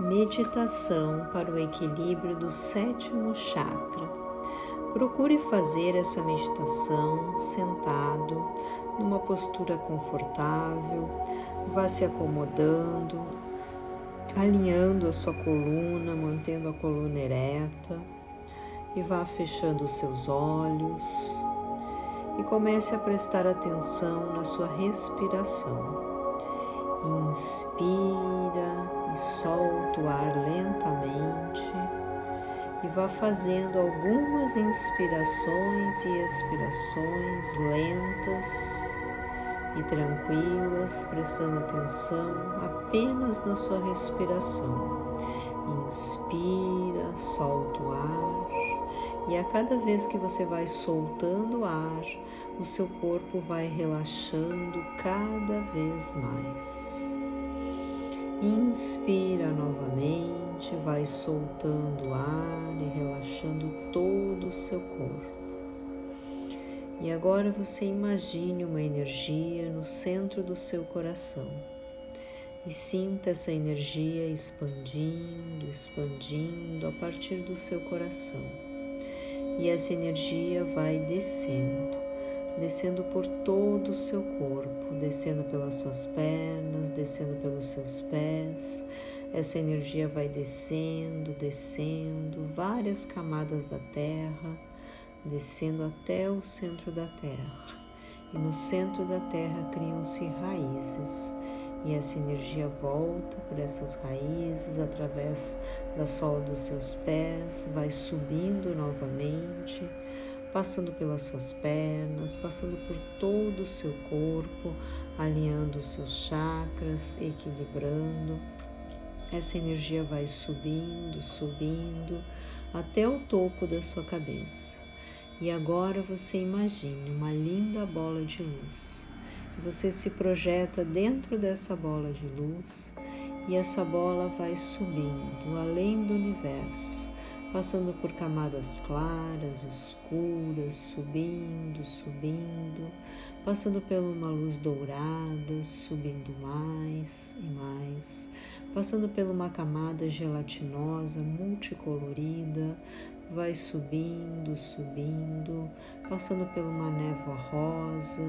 meditação para o equilíbrio do sétimo chakra. Procure fazer essa meditação sentado, numa postura confortável, vá se acomodando, alinhando a sua coluna, mantendo a coluna ereta e vá fechando os seus olhos e comece a prestar atenção na sua respiração. Inspira e solta o ar lentamente e vá fazendo algumas inspirações e expirações lentas e tranquilas, prestando atenção apenas na sua respiração. Inspira, solta o ar e a cada vez que você vai soltando o ar, o seu corpo vai relaxando cada vez mais. Inspira novamente, vai soltando o ar e relaxando todo o seu corpo. E agora você imagine uma energia no centro do seu coração e sinta essa energia expandindo, expandindo a partir do seu coração. E essa energia vai descendo descendo por todo o seu corpo, descendo pelas suas pernas, descendo pelos seus pés. Essa energia vai descendo, descendo várias camadas da terra, descendo até o centro da terra. E no centro da terra criam-se raízes, e essa energia volta por essas raízes através da sola dos seus pés, vai subindo novamente passando pelas suas pernas, passando por todo o seu corpo, alinhando os seus chakras, equilibrando. Essa energia vai subindo, subindo até o topo da sua cabeça. E agora você imagine uma linda bola de luz. Você se projeta dentro dessa bola de luz e essa bola vai subindo além do universo passando por camadas claras, escuras, subindo, subindo, passando por uma luz dourada, subindo mais e mais, passando por uma camada gelatinosa, multicolorida, vai subindo, subindo, passando por uma névoa rosa,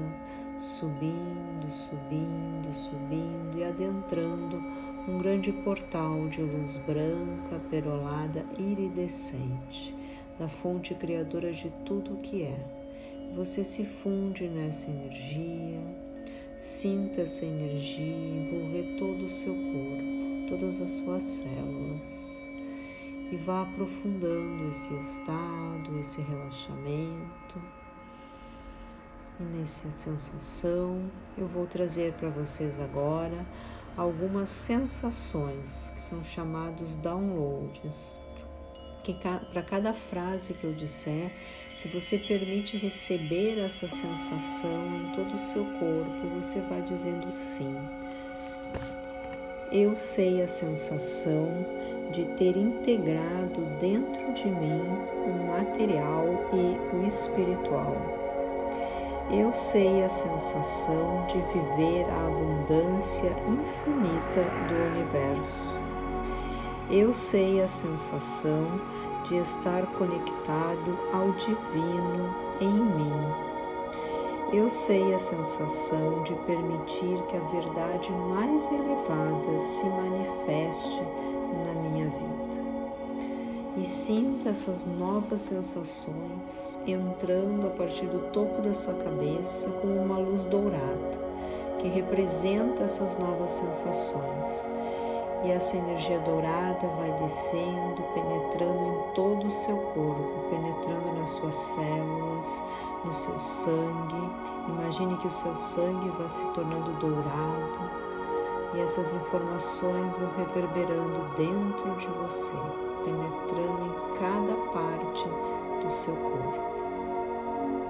subindo, subindo, subindo e adentrando um grande portal de luz branca, perolada, iridescente, da fonte criadora de tudo o que é. Você se funde nessa energia, sinta essa energia envolver todo o seu corpo, todas as suas células e vá aprofundando esse estado, esse relaxamento. E nessa sensação, eu vou trazer para vocês agora algumas sensações que são chamados downloads. Para cada frase que eu disser, se você permite receber essa sensação em todo o seu corpo, você vai dizendo sim. Eu sei a sensação de ter integrado dentro de mim o material e o espiritual eu sei a sensação de viver a abundância infinita do universo. Eu sei a sensação de estar conectado ao divino em mim. Eu sei a sensação de permitir que a verdade mais elevada se manifeste e sinta essas novas sensações entrando a partir do topo da sua cabeça como uma luz dourada que representa essas novas sensações. E essa energia dourada vai descendo, penetrando em todo o seu corpo, penetrando nas suas células, no seu sangue. Imagine que o seu sangue vai se tornando dourado e essas informações vão reverberando dentro de você penetrando em cada parte do seu corpo.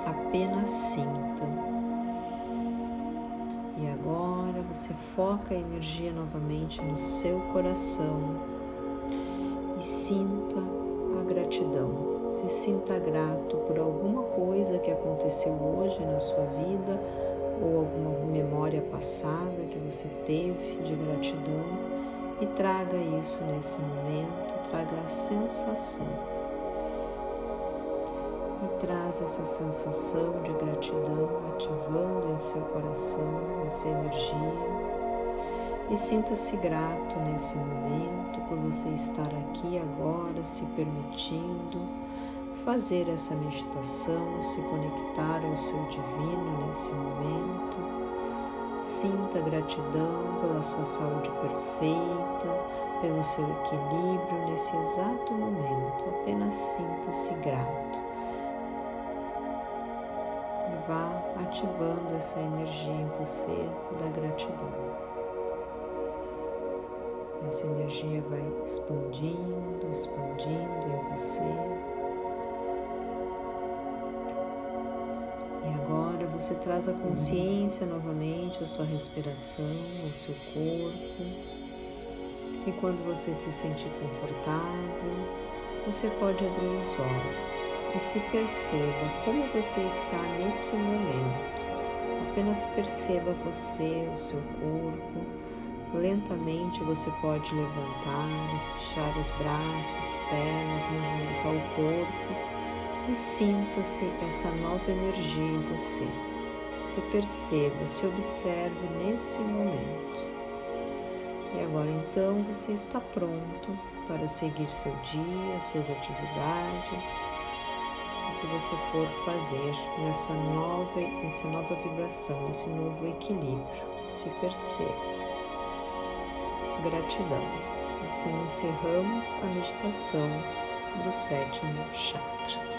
Apenas sinta. E agora você foca a energia novamente no seu coração e sinta a gratidão. Se sinta grato por alguma coisa que aconteceu hoje na sua vida ou alguma memória teve de gratidão e traga isso nesse momento, traga a sensação. E traz essa sensação de gratidão ativando em seu coração essa energia. E sinta-se grato nesse momento por você estar aqui agora, se permitindo fazer essa meditação, se conectar ao seu divino nesse momento Sinta gratidão pela sua saúde perfeita, pelo seu equilíbrio nesse exato momento. Apenas sinta-se grato. E vá ativando essa energia em você da gratidão. Essa energia vai expandindo, expandindo traz a consciência novamente à sua respiração, ao seu corpo. E quando você se sentir confortável, você pode abrir os olhos e se perceba como você está nesse momento. Apenas perceba você, o seu corpo. Lentamente você pode levantar, espichar os braços, pernas, movimentar o corpo e sinta-se essa nova energia em você se perceba, se observe nesse momento. E agora então você está pronto para seguir seu dia, suas atividades, o que você for fazer nessa nova, nessa nova vibração, nesse novo equilíbrio. Se perceba. Gratidão. Assim encerramos a meditação do sétimo chakra.